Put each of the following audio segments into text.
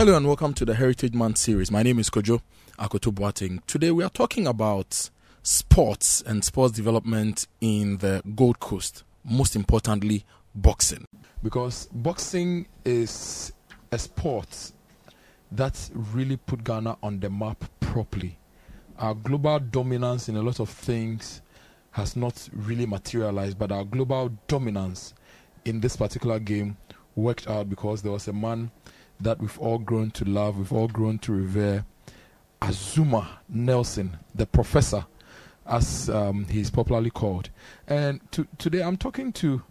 Hello and welcome to the Heritage Month series. My name is Kojo Akoto Boateng. Today we are talking about sports and sports development in the Gold Coast. Most importantly, boxing. Because boxing is a sport that really put Ghana on the map properly. Our global dominance in a lot of things has not really materialized, but our global dominance in this particular game worked out because there was a man that we've all grown to love, we've all grown to revere, Azumah Nelson, the professor, as um, he's popularly called. And to, today I'm talking to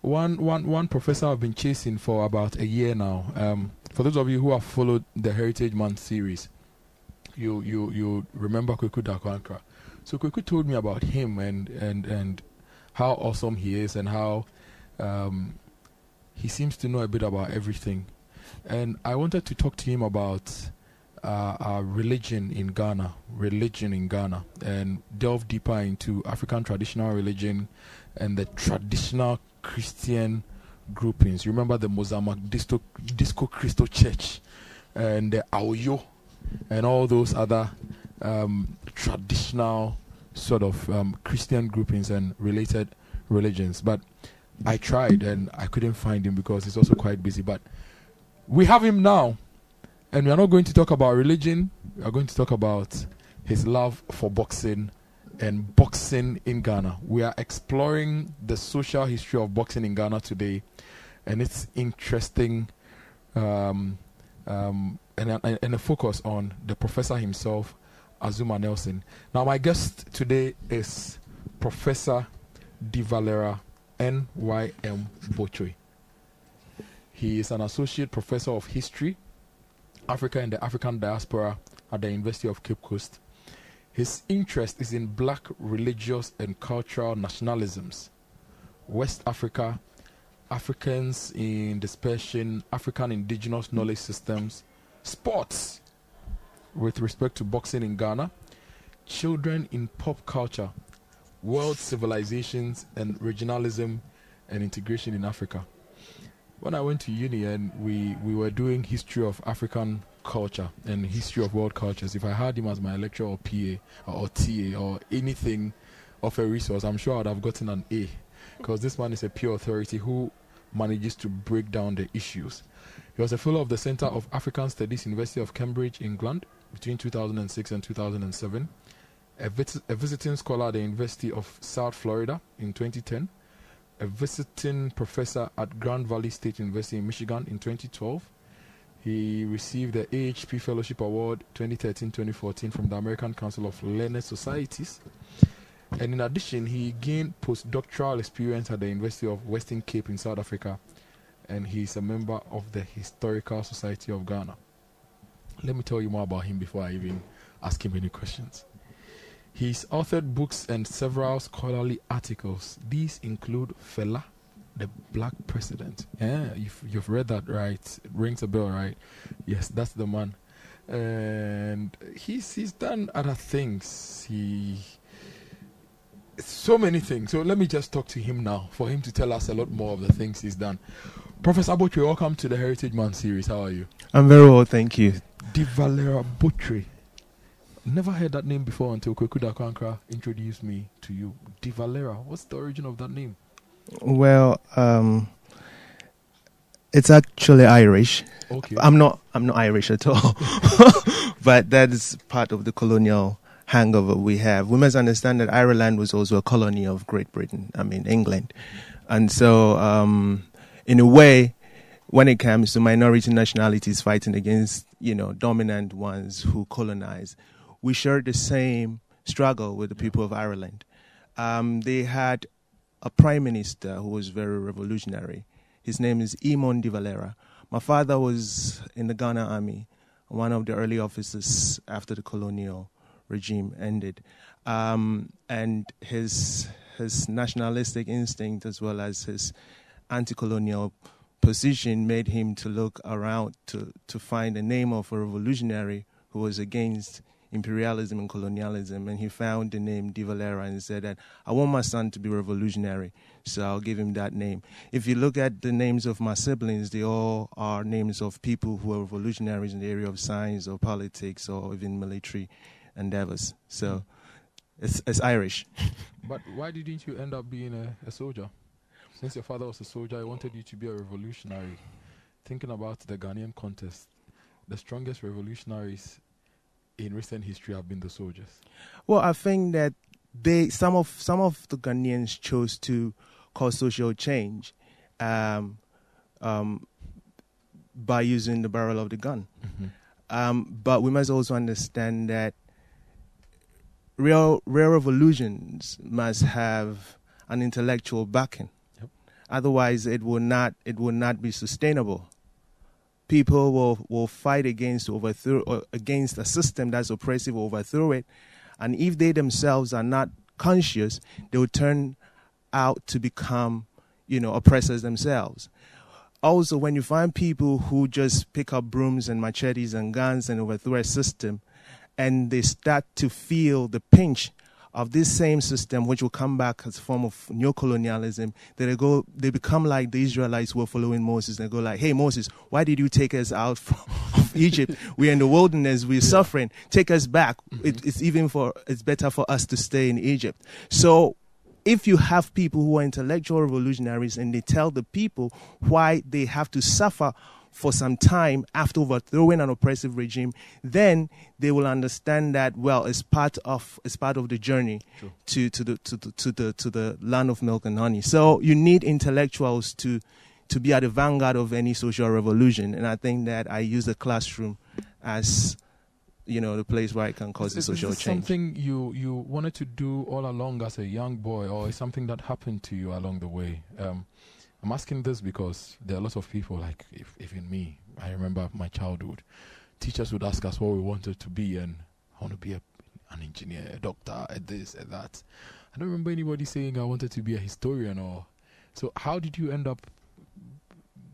one, one, one professor I've been chasing for about a year now. Um, for those of you who have followed the Heritage Month series, you you you remember Kweku Dankwa. So Kweku told me about him and and and how awesome he is and how um, he seems to know a bit about everything. And I wanted to talk to him about uh, religion in Ghana, religion in Ghana, and delve deeper into African traditional religion and the traditional Christian groupings. You remember the Musama Disco, Disco Church and the Aoyo and all those other um, traditional sort of um, Christian groupings and related religions. But I tried and I couldn't find him because he's also quite busy. But we have him now, and we are not going to talk about religion. We are going to talk about his love for boxing and boxing in Ghana. We are exploring the social history of boxing in Ghana today, and it's interesting. Um, um, and, and a focus on the professor himself, Azumah Nelson. Now, my guest today is Professor De Valera N.Y.M. Botchway. He is an associate professor of history, Africa and the African diaspora at the University of Cape Coast. His interest is in black religious and cultural nationalisms, West Africa, Africans in dispersion, African indigenous knowledge systems, sports with respect to boxing in Ghana, children in pop culture, world civilizations and regionalism and integration in Africa. When I went to uni and we, we were doing history of African culture and history of world cultures, if I had him as my lecturer or PA or, or TA or anything of a resource, I'm sure I'd have gotten an A because this man is a pure authority who manages to break down the issues. He was a fellow of the Center of African Studies, University of Cambridge, England, between 2006 and 2007. A, a visiting scholar at the University of South Florida in 2010 a visiting professor at Grand Valley State University in Michigan in 2012. He received the AHP Fellowship Award 2013 2014 from the American Council of Learned Societies. And in addition, he gained postdoctoral experience at the University of Western Cape in South Africa. And he's a member of the Historical Society of Ghana. Let me tell you more about him before I even ask him any questions. He's authored books and several scholarly articles. These include Fela, the Black President. Yeah, you've, you've read that, right? It rings a bell, right? Yes, that's the man. And he's he's done other things. He so many things. So let me just talk to him now for him to tell us a lot more of the things he's done. Professor Botchway, welcome to the Heritage Man series. How are you? I'm very well, thank you. De Valera Botchway. Never heard that name before until Kweku Dankwa introduced me to you. De Valera. What's the origin of that name? Well, um, it's actually Irish. Okay. I'm not. I'm not Irish at all, but that is part of the colonial hangover we have. We must understand that Ireland was also a colony of Great Britain. I mean England, and so um, in a way, when it comes to minority nationalities fighting against you know dominant ones who colonize, we shared the same struggle with the people of Ireland. Um, they had a prime minister who was very revolutionary. His name is Eamon de Valera. My father was in the Ghana army, one of the early officers after the colonial regime ended. Um, and his his nationalistic instinct as well as his anti-colonial position made him to look around to, to find the name of a revolutionary who was against imperialism and colonialism, and he found the name De Valera and he said that I want my son to be revolutionary, so I'll give him that name. If you look at the names of my siblings, they all are names of people who are revolutionaries in the area of science or politics or even military endeavors. So it's, it's Irish. but why didn't you end up being a, a soldier? Since your father was a soldier, I wanted you to be a revolutionary. Thinking about the Ghanaian contest, the strongest revolutionaries in recent history have been the soldiers? Well, I think that they some of some of the Ghanaians chose to cause social change um, um, by using the barrel of the gun. Mm-hmm. Um, but we must also understand that real real revolutions must have an intellectual backing. Yep. Otherwise, it will not it will not be sustainable people will, will fight against overthrow uh, against a system that's oppressive, overthrow it, and if they themselves are not conscious, they will turn out to become, you know, oppressors themselves. Also, when you find people who just pick up brooms and machetes and guns and overthrow a system, and they start to feel the pinch of this same system, which will come back as a form of neocolonialism, that they go, they become like the Israelites who were following Moses. They go like, "Hey Moses, why did you take us out from Egypt? We're in the wilderness. We're yeah. suffering. Take us back. Mm-hmm. It, it's even for it's better for us to stay in Egypt." So if you have people who are intellectual revolutionaries and they tell the people why they have to suffer for some time after overthrowing an oppressive regime, then they will understand that well, it's part of it's part of the journey to to the to the to the to the land of milk and honey. So you need intellectuals to to be at the vanguard of any social revolution, and I think that I use the classroom as you know the place where I can cause is, the social is change. Something you you wanted to do all along as a young boy, or is something that happened to you along the way? Um, I'm asking this because there are lots of people, like if, even me, I remember my childhood. Teachers would ask us what we wanted to be, and I want to be a, an engineer, a doctor, a this, a that. I don't remember anybody saying I wanted to be a historian or. So, how did you end up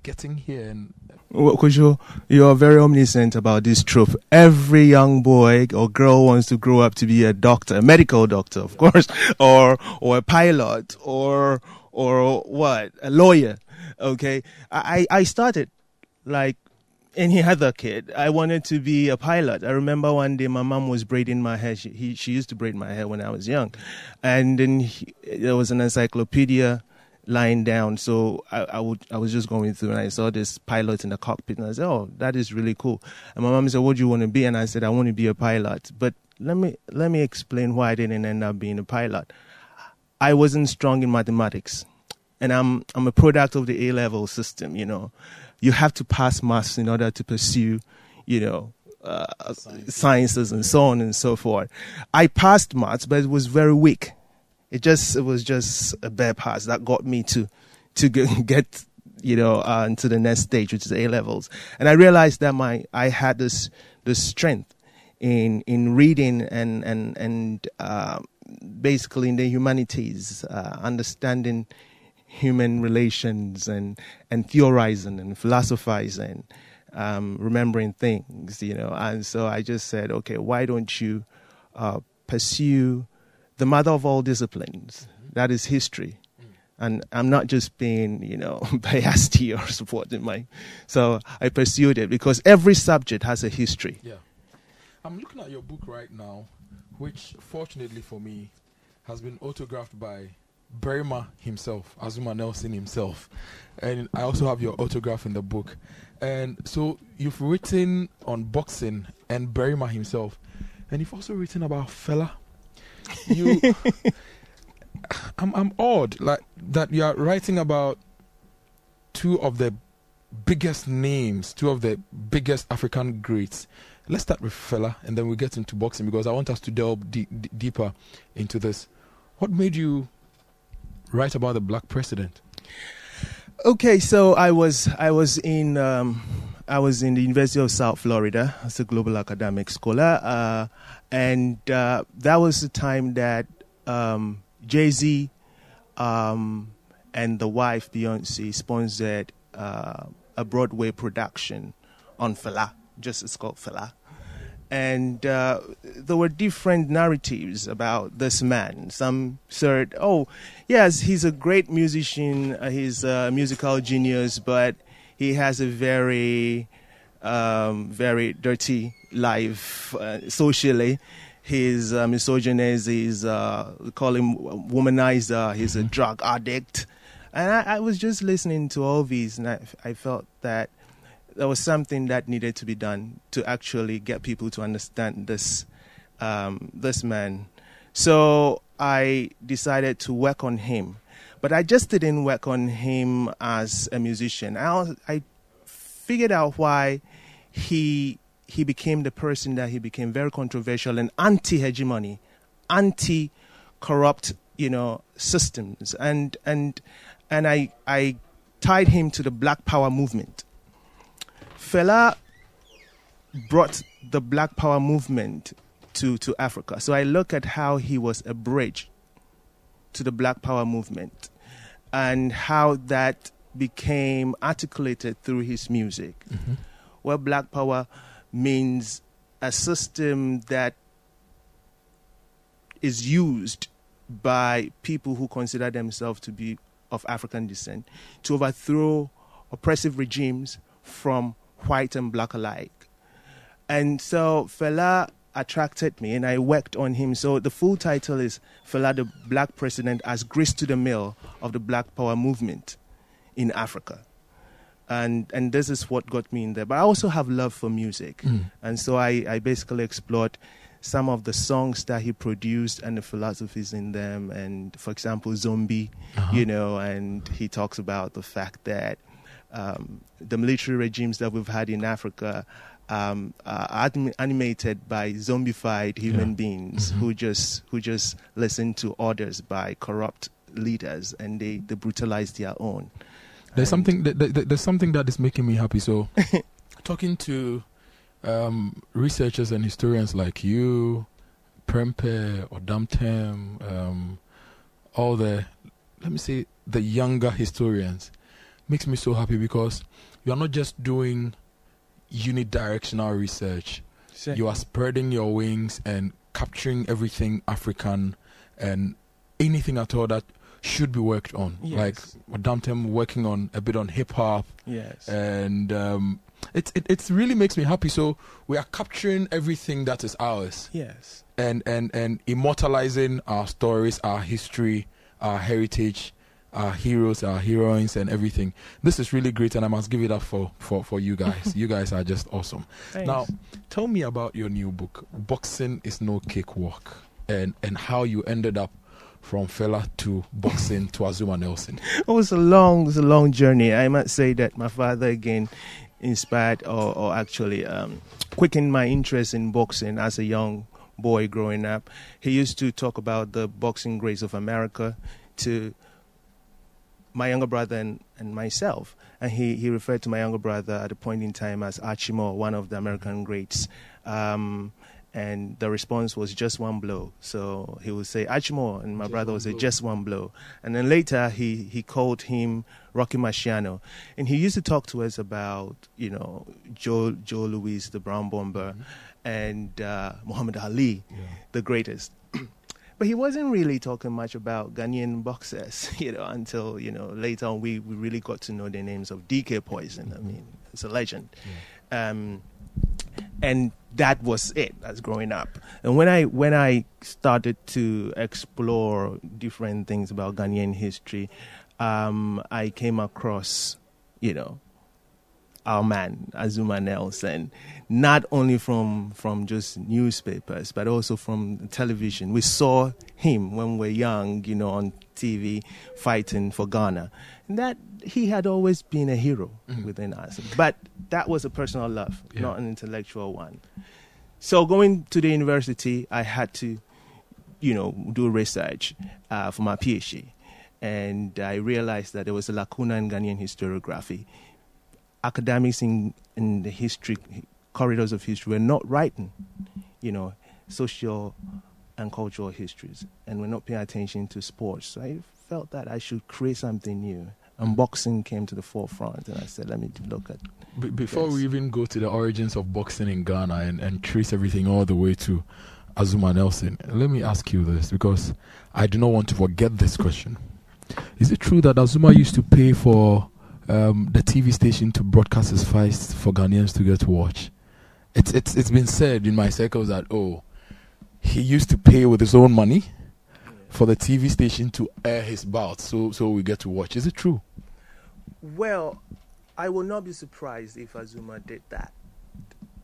getting here? And well, you you're very omniscient about this trope. Every young boy or girl wants to grow up to be a doctor, a medical doctor, of course, or or a pilot, or or what a lawyer okay i i started like any other kid i wanted to be a pilot i remember one day my mom was braiding my hair she, he, she used to braid my hair when i was young and then he, there was an encyclopedia lying down so I, I would i was just going through and i saw this pilot in the cockpit and i said oh that is really cool and my mom said what do you want to be and i said i want to be a pilot but let me let me explain why i didn't end up being a pilot I wasn't strong in mathematics. And I'm, I'm a product of the A level system, you know. You have to pass maths in order to pursue, you know, uh, sciences. sciences and so on and so forth. I passed maths, but it was very weak. It just, it was just a bad pass that got me to, to get, you know, uh, into the next stage, which is A levels. And I realized that my, I had this, this strength in, in reading and, and, and, uh, basically in the humanities, uh, understanding human relations and, and theorizing and philosophizing, um, remembering things, you know. And so I just said, okay, why don't you uh, pursue the mother of all disciplines? That is history. And I'm not just being, you know, biased here or supporting my. So I pursued it because every subject has a history. Yeah. I'm looking at your book right now, which fortunately for me has been autographed by Berima himself, Azumah Nelson himself. And I also have your autograph in the book. And so you've written on boxing and Berima himself. And you've also written about Fela. You I'm I'm odd like that you are writing about two of the biggest names, two of the biggest African greats. Let's start with Fela and then we'll get into boxing because I want us to delve deeper into this. What made you write about the black president? Okay, so I was I was in um, I was in the University of South Florida as a global academic scholar, uh, and uh, that was the time that um, Jay Z um, and the wife Beyonce sponsored uh, a Broadway production on Fela, just it's called Fela, and uh, there were different narratives about this man. Some said, "Oh, yes, he's a great musician. Uh, he's a musical genius, but he has a very, um, very dirty life uh, socially." He's uh, misogynist. He's uh, call him womanizer. He's a drug addict, and I, I was just listening to all these, and I, I felt that there was something that needed to be done to actually get people to understand this um, this man. So I decided to work on him, but I just didn't work on him as a musician. I, I figured out why he he became the person that he became, very controversial and anti-hegemony, anti-corrupt, you know, systems, and and and I I tied him to the Black Power movement Fela brought the Black Power movement to, to Africa. So I look at how he was a bridge to the Black Power movement and how that became articulated through his music. Mm-hmm. Where Black Power means a system that is used by people who consider themselves to be of African descent to overthrow oppressive regimes from white and black alike. And so Fela attracted me and I worked on him. So the full title is Fela the Black President as Grist to the Mill of the Black Power Movement in Africa. And and this is what got me in there. But I also have love for music. Mm. And so I, I basically explored some of the songs that he produced and the philosophies in them and for example zombie uh-huh. you know and he talks about the fact that um, the military regimes that we've had in Africa um, are animated by zombified human yeah. beings mm-hmm. who just who just listen to orders by corrupt leaders and they, they brutalize their own. There's and something that, there's something that is making me happy. So, talking to um, researchers and historians like you, Prempeh or Damtem, um, all the let me say the younger historians makes me so happy because you are not just doing unidirectional research. You are spreading your wings and capturing everything African and anything at all that should be worked on. Yes. Like Madame Tem working on a bit on hip hop. Yes. And um, it, it it really makes me happy. So we are capturing everything that is ours. Yes. And and and immortalizing our stories, our history, our heritage, our heroes, our heroines, and everything. This is really great, and I must give it up for, for, for you guys. you guys are just awesome. Thanks. Now, tell me about your new book, Boxing is No Cakewalk, and, and how you ended up from Fela to boxing to Azumah Nelson. It was a long, it was a long journey. I must say that my father again inspired or, or actually um, quickened my interest in boxing as a young boy growing up. He used to talk about the boxing greats of America to my younger brother and, and myself. And he, he referred to my younger brother at a point in time as Archie Moore, one of the American greats. Um, and the response was just one blow. So he would say Archie Moore, and my just brother would say just one blow. And then later he, he called him Rocky Marciano. And he used to talk to us about, you know, Joe, Joe Louis, the Brown Bomber, mm-hmm. and uh, Muhammad Ali, yeah. the greatest. But he wasn't really talking much about Ghanaian boxers, you know, until, you know, later on we, we really got to know the names of DK Poison. I mean, it's a legend. Yeah. Um, and that was it as growing up. And when I when I started to explore different things about Ghanaian history, um, I came across, you know, our man Azumah Nelson, not only from from just newspapers but also from television. We saw him when we were young, you know, on TV fighting for Ghana, and that he had always been a hero mm-hmm. within us. But that was a personal love, yeah. not an intellectual one. So going to the university, I had to, you know, do research uh, for my PhD. And I realized that there was a lacuna in Ghanaian historiography academics in, in the history corridors of history were not writing, you know, social and cultural histories, and we're not paying attention to sports. So I felt that I should create something new. and boxing came to the forefront. And I said, let me look at. Be- before Yes. we even go to the origins of boxing in Ghana and, and trace everything all the way to Azumah Nelson, let me ask you this because I do not want to forget this question. Is it true that Azumah used to pay for um, the TV station to broadcast his fights for Ghanaians to get to watch? It's, it's, it's been said in my circles that, oh, he used to pay with his own money for the TV station to air his bouts so, so we get to watch. Is it true? Well, I will not be surprised if Azumah did that.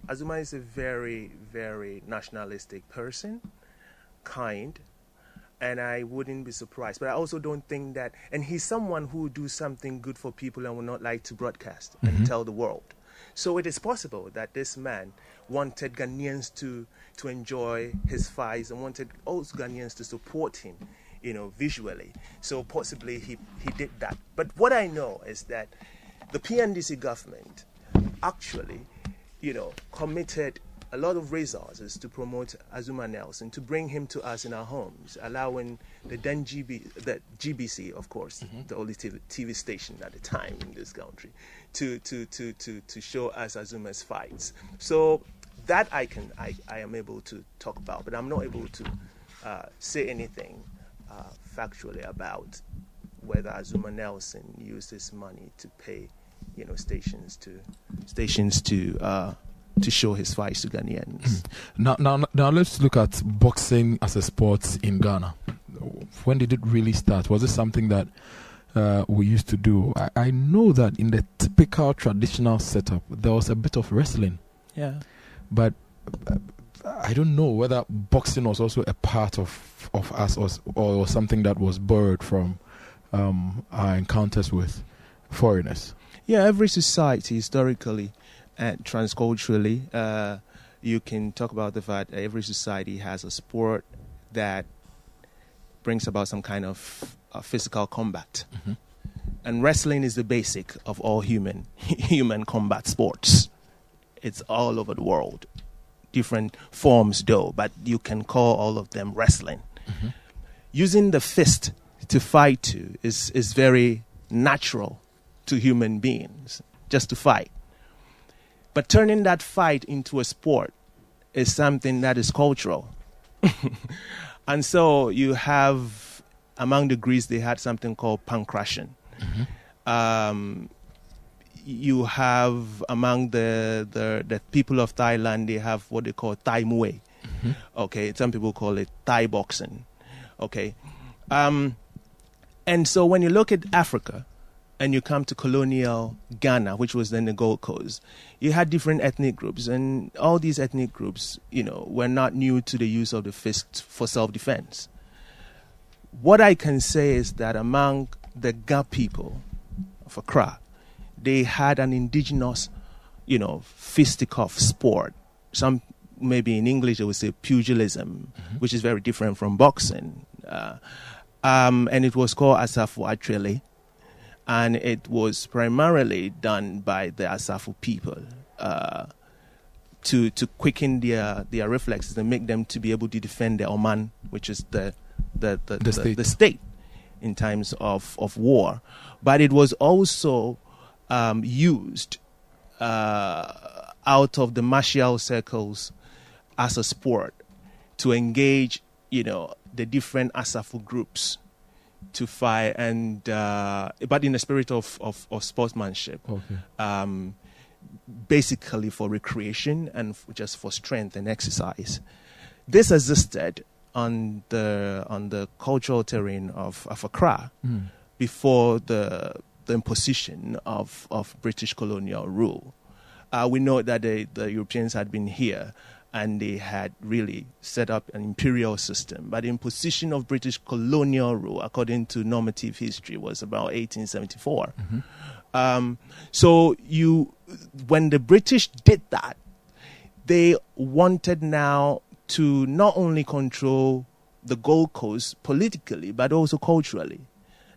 Azumah is a very, very nationalistic person, kind, and I wouldn't be surprised. But I also don't think that, and he's someone who will do something good for people and would not like to broadcast and mm-hmm. tell the world. So it is possible that this man wanted Ghanaians to to enjoy his fights and wanted also Ghanaians to support him, you know, visually. So possibly he he did that. But what I know is that the PNDC government actually, you know, committed a lot of resources to promote Azumah Nelson, to bring him to us in our homes, allowing the then GB, the GBC, of course, the only TV, TV station at the time in this country, to, to, to, to, to show us Azumah's fights. So that I can, I, I am able to talk about, but I'm not able to uh, say anything uh, factually about whether Azumah Nelson used his money to pay, you know, stations to stations to uh, to show his fights to Ghanaians. Now, now, now, let's look at boxing as a sport in Ghana. When did it really start? Was it something that uh, we used to do? I, I know that in the typical traditional setup, there was a bit of wrestling, yeah. but uh, I don't know whether boxing was also a part of of us or, or something that was borrowed from um, our encounters with foreigners. Yeah, every society historically and transculturally, uh, you can talk about the fact that every society has a sport that brings about some kind of uh, physical combat. Mhm. And wrestling is the basic of all human human combat sports. It's all over the world. Different forms though, but you can call all of them wrestling. Mhm. Using the fist to fight to is, is very natural to human beings, just to fight. But turning that fight into a sport is something that is cultural. and so you have, among the Greeks, they had something called pankration. Um, you have among the, the, the people of Thailand, they have what they call Thai Muay. Okay, some people call it Thai boxing. Okay. Um, and so when you look at Africa and you come to colonial Ghana, which was then the Gold Coast, you had different ethnic groups, and all these ethnic groups, you know, were not new to the use of the fist for self-defense. What I can say is that among the Ga people of Accra, they had an indigenous, you know, fisticuff sport. Some maybe in English they would say pugilism, which is very different from boxing. Uh, um, and it was called Asafo Atrele, and it was primarily done by the Asafo people uh, to to quicken their their reflexes and make them to be able to defend their Oman, which is the the the, The state. the state in times of, of war. But it was also um, used uh, out of the martial circles as a sport to engage, you know, the different Asafo groups to fight and uh, but in the spirit of, of, of sportsmanship Okay. um, basically for recreation and just for strength and exercise. This existed on the on the cultural terrain of, of Accra Mm. before the the imposition of, of British colonial rule. Uh, we know that the, the Europeans had been here and they had really set up an imperial system. But the imposition of British colonial rule, according to normative history, was about 1874. Um, so you, when the British did that, they wanted now to not only control the Gold Coast politically, but also culturally.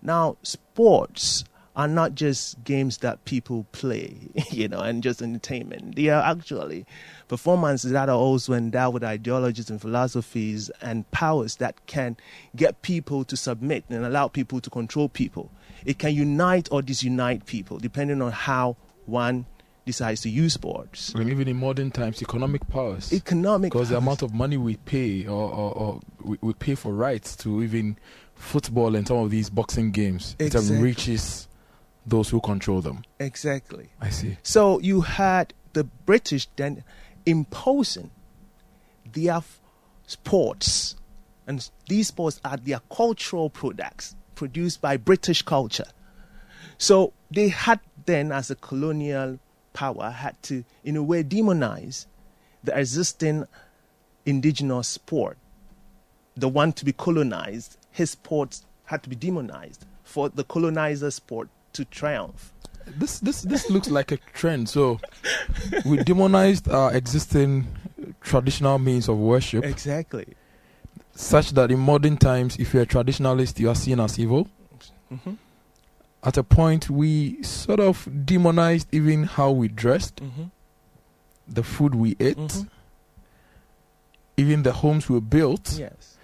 Now, sports are not just games that people play, you know, and just entertainment. They are actually performances that are also endowed with ideologies and philosophies and powers that can get people to submit and allow people to control people. It can unite or disunite people depending on how one decides to use sports. And even in modern times, economic powers. Economic because the amount of money we pay or, or, or we, we pay for rights to even football and some of these boxing games, Exactly. it reaches those who control them. Exactly. I see. So you had the British then imposing their f- sports, and these sports are their cultural products produced by British culture. So they had then, as a colonial power, had to, in a way, demonize the existing indigenous sport. The one to be colonized, his sports had to be demonized for the colonizer sport to triumph. This this this looks like a trend. So we demonized our existing traditional means of worship, Exactly. such that in modern times, if you're a traditionalist, you are seen as evil. Mm-hmm. At a point, we sort of demonized even how we dressed, Mm-hmm. the food we ate, Mhm. even the homes we built. Yes.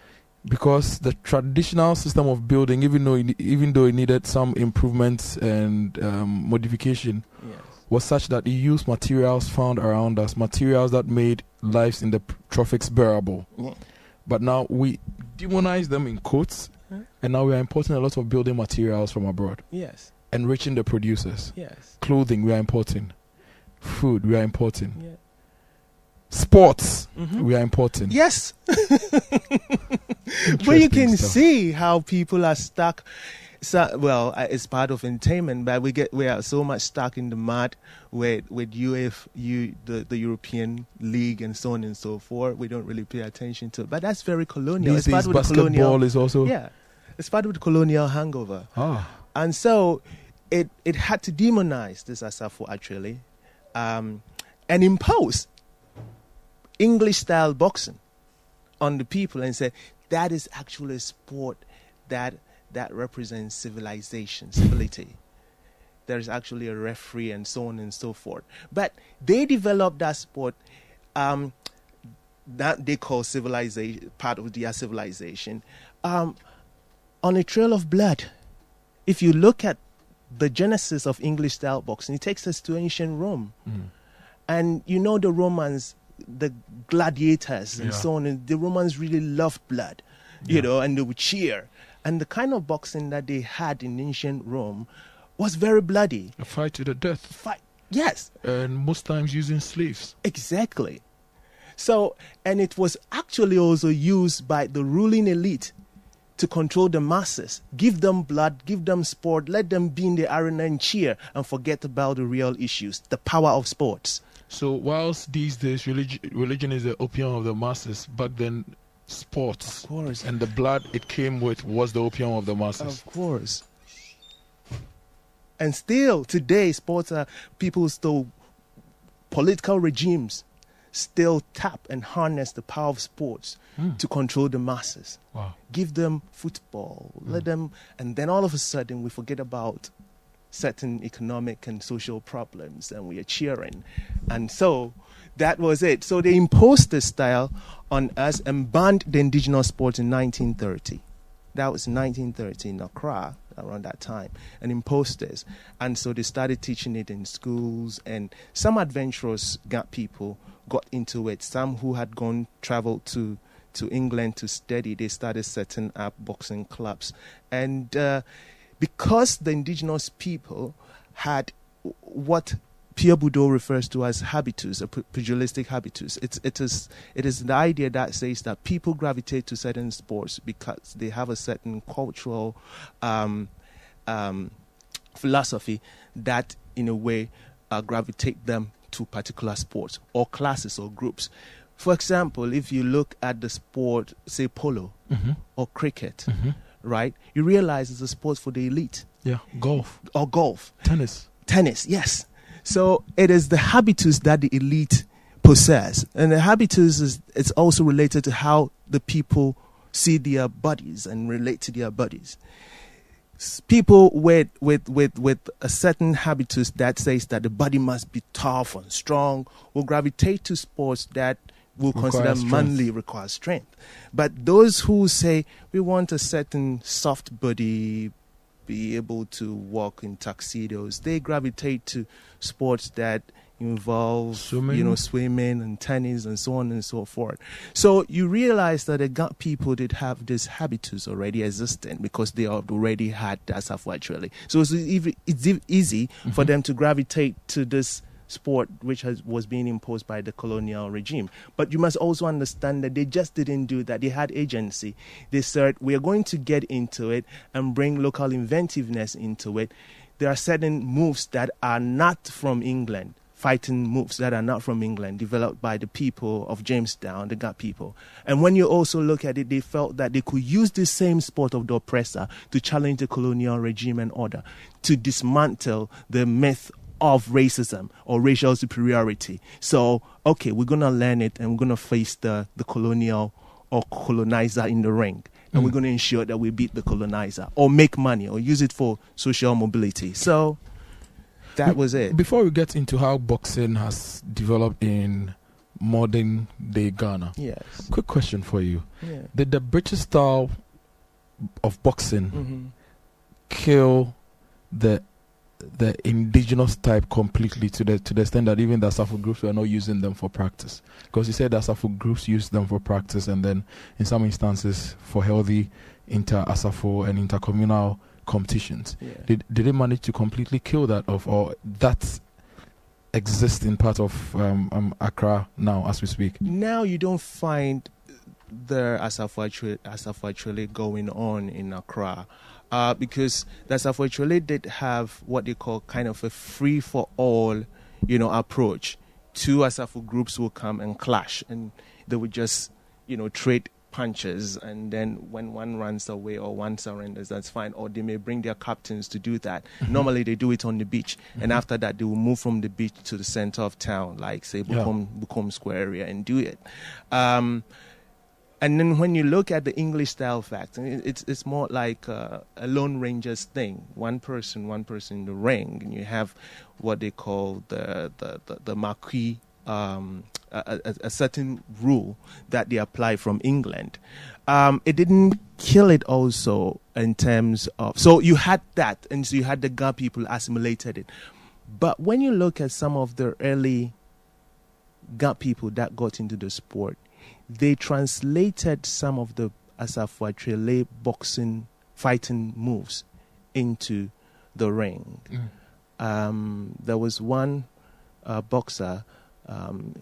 Because the traditional system of building, even though it, even though it needed some improvements and um, modification, Yes. was such that it used materials found around us, materials that made lives in the tropics bearable. Yeah. But now we demonize them in quotes, Huh? and now we are importing a lot of building materials from abroad, Yes. enriching the producers. Yes. Clothing we are importing, food we are importing, Yeah. Sports Mhm. we are important Yes. but you can stuff. see how people are stuck. So, well, it's part of entertainment, but we get we are so much stuck in the mud with with UEFA, you the, the European League and so on and so forth. We don't really pay attention to it, but that's very colonial. These it's part days, of the basketball colonial. is also Yeah, it's part of the colonial hangover. ah. and so it it had to demonize this asafo actually um, and impose english style boxing on the people and say that is actually a sport that that represents civilization civility there's actually a referee and so on and so forth but they developed that sport um, that they call civilization part of their civilization um, on a trail of blood if you look at the genesis of English style boxing, it takes us to ancient Rome. Mm. And you know the Romans, the gladiators and Yeah. so on, and the Romans really loved blood, you Yeah. know, and they would cheer. And the kind of boxing that they had in ancient Rome was very bloody. A fight to the death, Fight. Yes, and most times using slaves. exactly. So, and it was actually also used by the ruling elite to control the masses. Give them blood, give them sport, let them be in the arena and cheer and forget about the real issues, the power of sports. So, whilst these days religion, religion is the opium of the masses, back then sports Of course. and the blood it came with was the opium of the masses. Of course. And still today, sports are people still, political regimes still tap and harness the power of sports Hmm. to control the masses. Wow. give them football, let them, and then all of a sudden we forget about certain economic and social problems and we are cheering. And so that was it. So they imposed this style on us and banned the indigenous sports in 1930. That was 1930 in Accra around that time and imposed this. And so they started teaching it in schools and some adventurous got people got into it. Some who had gone traveled to to England to study, they started setting up boxing clubs. And uh, because the indigenous people had what Pierre Bourdieu refers to as habitus, a pu- pugilistic habitus, it's, it, is, it is the idea that says that people gravitate to certain sports because they have a certain cultural um, um, philosophy that, in a way, uh, gravitate them to particular sports or classes or groups. For example, if you look at the sport, say polo Mm-hmm. or cricket, Mm-hmm. Right, you realize it's a sport for the elite Yeah. Golf, or golf, tennis. tennis, yes. So it is the habitus that the elite possess. And the habitus is it's also related to how the people see their bodies and relate to their bodies. people with with with with a certain habitus that says that the body must be tough and strong will gravitate to sports that will consider manly require strength. But those who say we want a certain soft body, be able to walk in tuxedos, they gravitate to sports that involve Swimming? you know swimming and tennis and so on and so forth. So you realize that the Ghana people did have this habitus already existing because they have already had that stuff actually. So it's, ev- it's ev- easy for them to gravitate to this sport which has, was being imposed by the colonial regime. But you must also understand that they just didn't do that. They had agency. They said, we are going to get into it and bring local inventiveness into it. There are certain moves that are not from England, fighting moves that are not from England, developed by the people of Jamestown, the Ga people. And when you also look at it, they felt that they could use the same sport of the oppressor to challenge the colonial regime and order, to dismantle the myth of racism or racial superiority. So, okay, we're going to learn it and we're going to face the, the colonial or colonizer in the ring. And we're going to ensure that we beat the colonizer or make money or use it for social mobility. So, that was it. Before we get into how boxing has developed in modern day Ghana, Yes. quick question for you. Yeah. Did the British style of boxing hmm kill the the indigenous type completely to the to the extent that even the Asafo groups were not using them for practice? Because you said the Asafo groups used them for practice and then in some instances for healthy inter Asafo and intercommunal competitions. Yeah. Did did they manage to completely kill that of or that exists in part of um, um, Accra now as we speak? now you don't find the Asafo actually, Asafo actually going on in Accra. Uh, because the Asafo did have what they call kind of a free for all, you know, approach. Two Asafo groups will come and clash, and they would just, you know, trade punches. And then when one runs away or one surrenders, that's fine. Or they may bring their captains to do that. Normally they do it on the beach, and after that they will move from the beach to the center of town, like say Yeah. Bukom, Bukom Square area, and do it. Um, and then when you look at the English style fact, it- it's it's more like uh, a Lone Rangers thing. One person, one person in the ring, and you have what they call the the the, the Marquis. Um, a, a, a certain rule that they apply from England. Um, it didn't kill it also in terms of so you had that, and so you had the Ga people assimilated it. But when you look at some of the early Ga people that got into the sport, they translated some of the Asafo boxing fighting moves into the ring. Um, there was one uh, boxer um,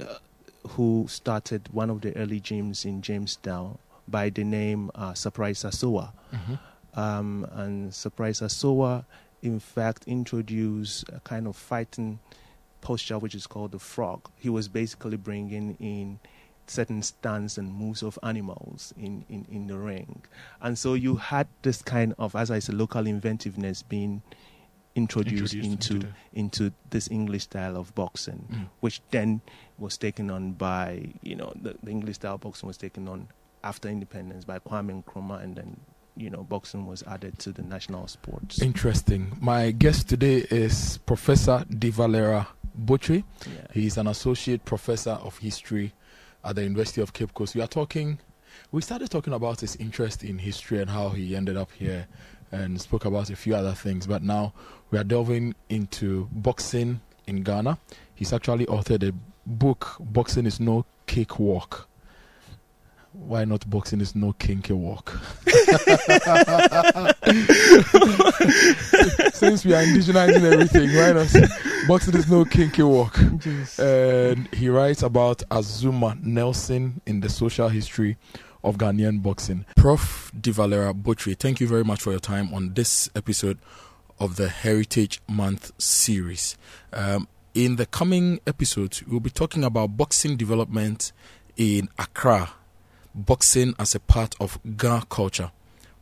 uh, who started one of the early gyms in Jamestown by the name uh, Surprise Asoa. Um, and Surprise Asoa, in fact, introduced a kind of fighting posture which is called the frog. He was basically bringing in certain stance and moves of animals in, in, in the ring. And so you had this kind of, as I said, local inventiveness being introduced, Introduced into into into this English style of boxing, Mm. which then was taken on by, you know, the, the English style boxing was taken on after independence by Kwame Nkrumah and then, you know, boxing was added to the national sports. Interesting. My guest today is Professor De Valera Botchway. Yeah. He's an associate professor of history at the University of Cape Coast. We are talking, we started talking about his interest in history and how he ended up here and spoke about a few other things. But now we are delving into boxing in Ghana. He's actually authored a book, Boxing is No Cakewalk. Why not boxing is no kinky walk? Since we are indigenizing everything, why not boxing is no kinky walk? and he writes about Azumah Nelson in the social history of Ghanaian boxing. Prof. De Valera Botchway, thank you very much for your time on this episode of the Heritage Month series. Um, in the coming episodes, we'll be talking about boxing development in Accra, boxing as a part of Ga culture,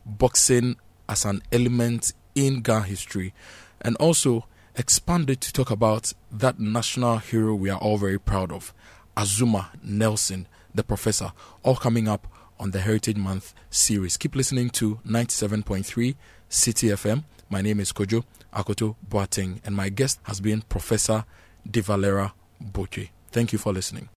boxing as an element in Ga history, and also expanded to talk about that national hero we are all very proud of, Azumah Nelson, the professor, all coming up on the Heritage Month series. Keep listening to 97.3 Citi FM. My name is Kojo Akoto Boateng, and my guest has been Professor De Valera Botchway. Thank you for listening.